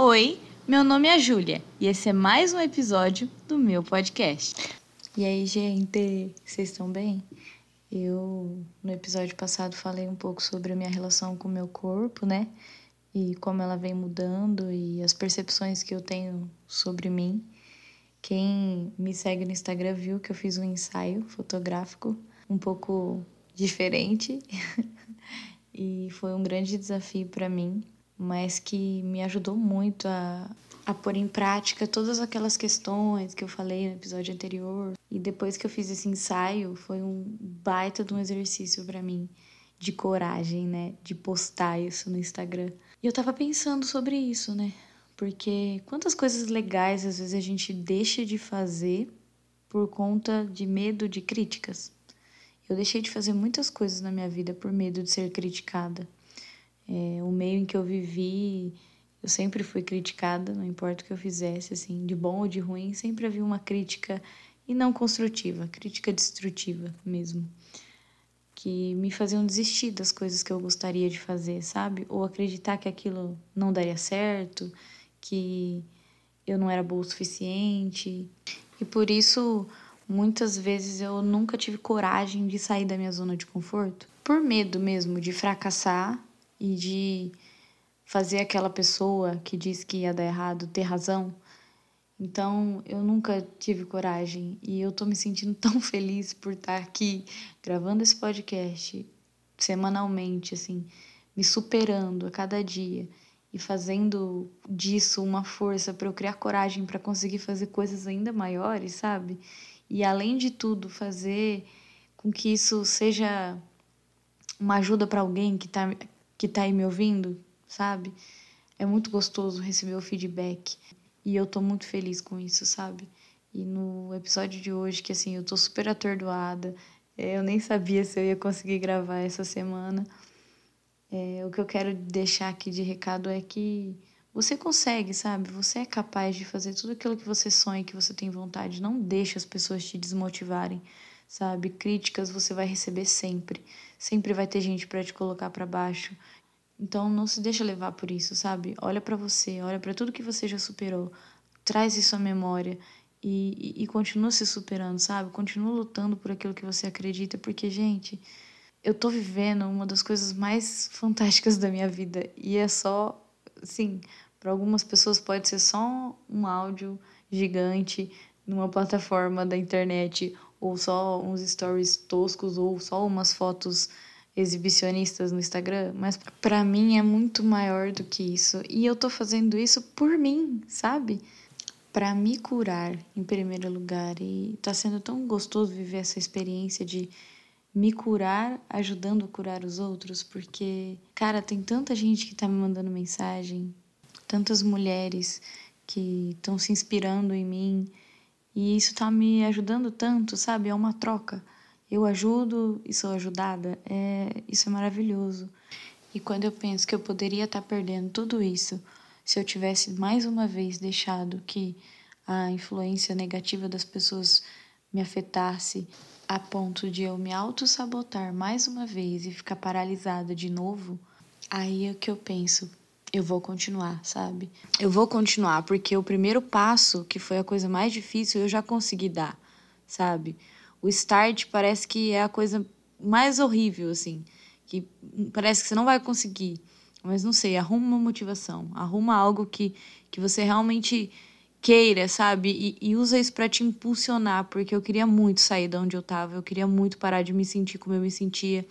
Oi, meu nome é Júlia e esse é mais um episódio do meu podcast. E aí, gente, vocês estão bem? Eu, no episódio passado, falei um pouco sobre a minha relação com o meu corpo, né? E como ela vem mudando e as percepções que eu tenho sobre mim. Quem me segue no Instagram viu que eu fiz um ensaio fotográfico um pouco diferente e foi um grande desafio para mim mas que me ajudou muito a, a pôr em prática todas aquelas questões que eu falei no episódio anterior. E depois que eu fiz esse ensaio, foi um baita de um exercício para mim de coragem, né, de postar isso no Instagram. E eu tava pensando sobre isso, né? Porque quantas coisas legais às vezes a gente deixa de fazer por conta de medo de críticas. Eu deixei de fazer muitas coisas na minha vida por medo de ser criticada. É, o meio em que eu vivi, eu sempre fui criticada, não importa o que eu fizesse, assim, de bom ou de ruim, sempre havia uma crítica e não construtiva, crítica destrutiva mesmo, que me faziam desistir das coisas que eu gostaria de fazer, sabe? Ou acreditar que aquilo não daria certo, que eu não era boa o suficiente. E por isso, muitas vezes eu nunca tive coragem de sair da minha zona de conforto, por medo mesmo de fracassar e de fazer aquela pessoa que diz que ia dar errado ter razão. Então, eu nunca tive coragem e eu tô me sentindo tão feliz por estar aqui gravando esse podcast semanalmente, assim, me superando a cada dia e fazendo disso uma força para eu criar coragem para conseguir fazer coisas ainda maiores, sabe? E além de tudo, fazer com que isso seja uma ajuda para alguém que tá que tá aí me ouvindo, sabe? É muito gostoso receber o feedback e eu tô muito feliz com isso, sabe? E no episódio de hoje, que assim, eu tô super atordoada, é, eu nem sabia se eu ia conseguir gravar essa semana. É, o que eu quero deixar aqui de recado é que você consegue, sabe? Você é capaz de fazer tudo aquilo que você sonha, que você tem vontade. Não deixe as pessoas te desmotivarem, sabe? Críticas você vai receber sempre. Sempre vai ter gente para te colocar para baixo. Então não se deixa levar por isso, sabe? Olha para você, olha para tudo que você já superou. Traz isso à memória e, e, e continua se superando, sabe? Continua lutando por aquilo que você acredita, porque, gente, eu tô vivendo uma das coisas mais fantásticas da minha vida e é só, assim, para algumas pessoas pode ser só um áudio gigante numa plataforma da internet ou só uns stories toscos, ou só umas fotos exibicionistas no Instagram, mas para mim é muito maior do que isso. E eu tô fazendo isso por mim, sabe? Para me curar em primeiro lugar. E tá sendo tão gostoso viver essa experiência de me curar ajudando a curar os outros, porque, cara, tem tanta gente que tá me mandando mensagem, tantas mulheres que estão se inspirando em mim e isso tá me ajudando tanto, sabe? É uma troca. Eu ajudo e sou ajudada. É, isso é maravilhoso. E quando eu penso que eu poderia estar tá perdendo tudo isso se eu tivesse mais uma vez deixado que a influência negativa das pessoas me afetasse a ponto de eu me auto-sabotar mais uma vez e ficar paralisada de novo, aí é que eu penso, eu vou continuar, sabe? Eu vou continuar, porque o primeiro passo, que foi a coisa mais difícil, eu já consegui dar, sabe? O start parece que é a coisa mais horrível, assim, que parece que você não vai conseguir. Mas não sei, arruma uma motivação, arruma algo que, que você realmente queira, sabe? E, e usa isso para te impulsionar, porque eu queria muito sair de onde eu tava, eu queria muito parar de me sentir como eu me sentia.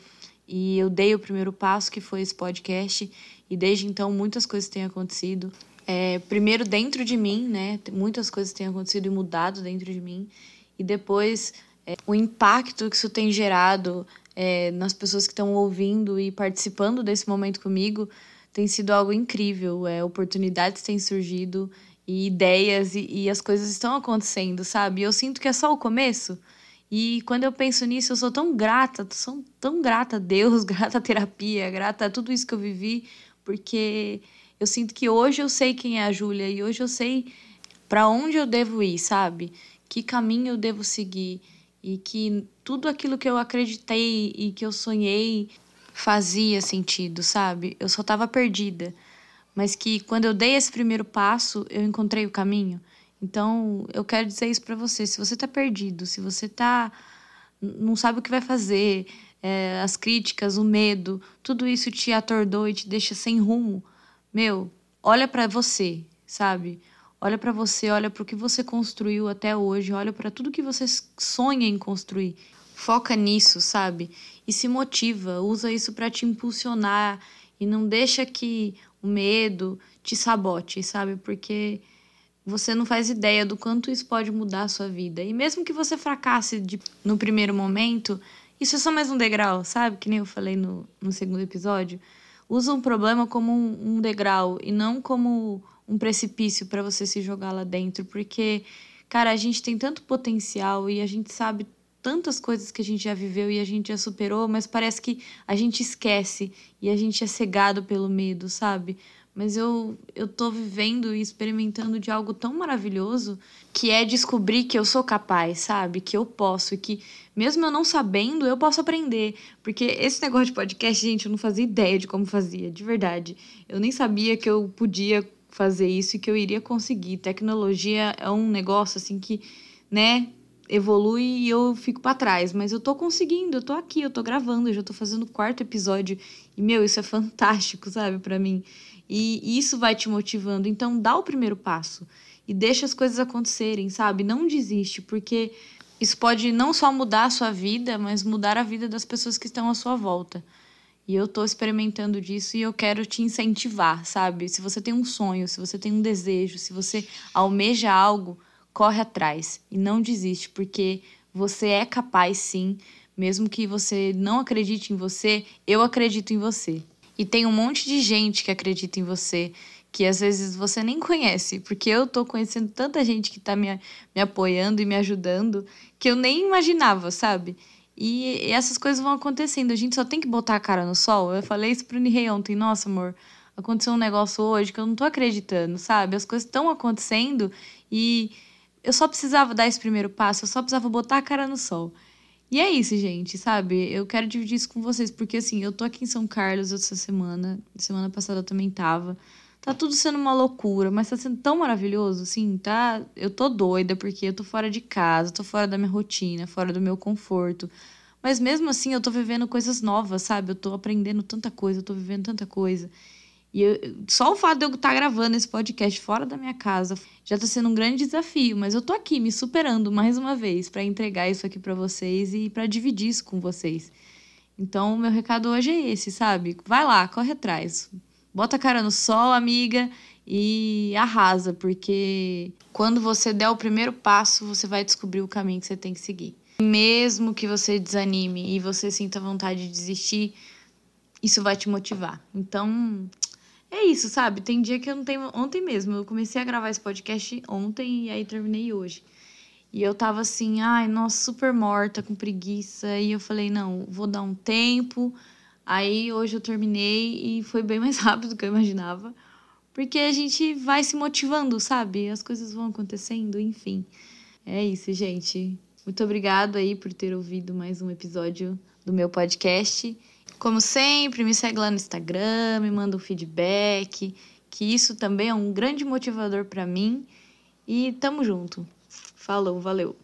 E eu dei o primeiro passo, que foi esse podcast, e desde então muitas coisas têm acontecido. É, primeiro dentro de mim, né? Muitas coisas têm acontecido e mudado dentro de mim. E depois é, o impacto que isso tem gerado é, nas pessoas que estão ouvindo e participando desse momento comigo tem sido algo incrível. É, oportunidades têm surgido e ideias e, e as coisas estão acontecendo, sabe? Eu sinto que é só o começo. E quando eu penso nisso, eu sou tão grata, sou tão grata a Deus, grata à terapia, grata a tudo isso que eu vivi, porque eu sinto que hoje eu sei quem é a Júlia e hoje eu sei para onde eu devo ir, sabe? Que caminho eu devo seguir e que tudo aquilo que eu acreditei e que eu sonhei fazia sentido, sabe? Eu só tava perdida. mas que quando eu dei esse primeiro passo, eu encontrei o caminho. Então, eu quero dizer isso para você. Se você tá perdido, se você tá não sabe o que vai fazer, é, as críticas, o medo, tudo isso te atordou e te deixa sem rumo, meu, olha para você, sabe? Olha para você, olha para o que você construiu até hoje, olha para tudo que você sonha em construir. Foca nisso, sabe? E se motiva, usa isso para te impulsionar e não deixa que o medo te sabote, sabe? Porque você não faz ideia do quanto isso pode mudar a sua vida. E mesmo que você fracasse de, no primeiro momento, isso é só mais um degrau, sabe? Que nem eu falei no, no segundo episódio. Usa um problema como um, um degrau e não como um precipício para você se jogar lá dentro. Porque, cara, a gente tem tanto potencial e a gente sabe tantas coisas que a gente já viveu e a gente já superou, mas parece que a gente esquece e a gente é cegado pelo medo, sabe? Mas eu, eu tô vivendo e experimentando de algo tão maravilhoso que é descobrir que eu sou capaz, sabe? Que eu posso que, mesmo eu não sabendo, eu posso aprender. Porque esse negócio de podcast, gente, eu não fazia ideia de como fazia, de verdade. Eu nem sabia que eu podia fazer isso e que eu iria conseguir. Tecnologia é um negócio assim que, né, evolui e eu fico para trás, mas eu tô conseguindo, eu tô aqui, eu tô gravando, eu já tô fazendo o quarto episódio e meu, isso é fantástico, sabe, para mim. E isso vai te motivando. Então, dá o primeiro passo e deixa as coisas acontecerem, sabe? Não desiste, porque isso pode não só mudar a sua vida, mas mudar a vida das pessoas que estão à sua volta. E eu tô experimentando disso e eu quero te incentivar, sabe? Se você tem um sonho, se você tem um desejo, se você almeja algo, corre atrás e não desiste, porque você é capaz sim, mesmo que você não acredite em você, eu acredito em você. E tem um monte de gente que acredita em você, que às vezes você nem conhece, porque eu tô conhecendo tanta gente que tá me, me apoiando e me ajudando, que eu nem imaginava, sabe? E, e essas coisas vão acontecendo, a gente só tem que botar a cara no sol. Eu falei isso pro Nihei ontem, nossa, amor, aconteceu um negócio hoje que eu não tô acreditando, sabe? As coisas estão acontecendo e eu só precisava dar esse primeiro passo, eu só precisava botar a cara no sol. E é isso, gente, sabe? Eu quero dividir isso com vocês, porque assim, eu tô aqui em São Carlos essa semana, semana passada eu também tava. Tá tudo sendo uma loucura, mas tá sendo tão maravilhoso, assim, tá? Eu tô doida porque eu tô fora de casa, tô fora da minha rotina, fora do meu conforto. Mas mesmo assim, eu tô vivendo coisas novas, sabe? Eu tô aprendendo tanta coisa, eu tô vivendo tanta coisa. E eu, só o fato de eu estar tá gravando esse podcast fora da minha casa já está sendo um grande desafio, mas eu tô aqui me superando mais uma vez para entregar isso aqui para vocês e para dividir isso com vocês. Então, o meu recado hoje é esse, sabe? Vai lá, corre atrás. Bota a cara no sol, amiga, e arrasa, porque quando você der o primeiro passo, você vai descobrir o caminho que você tem que seguir. Mesmo que você desanime e você sinta vontade de desistir, isso vai te motivar. Então, é isso, sabe? Tem dia que eu não tenho. Ontem mesmo, eu comecei a gravar esse podcast ontem e aí terminei hoje. E eu tava assim, ai, nossa, super morta, com preguiça. E eu falei, não, vou dar um tempo. Aí hoje eu terminei e foi bem mais rápido do que eu imaginava. Porque a gente vai se motivando, sabe? As coisas vão acontecendo, enfim. É isso, gente. Muito obrigado aí por ter ouvido mais um episódio do meu podcast. Como sempre, me segue lá no Instagram, me manda um feedback, que isso também é um grande motivador para mim. E tamo junto. Falou, valeu.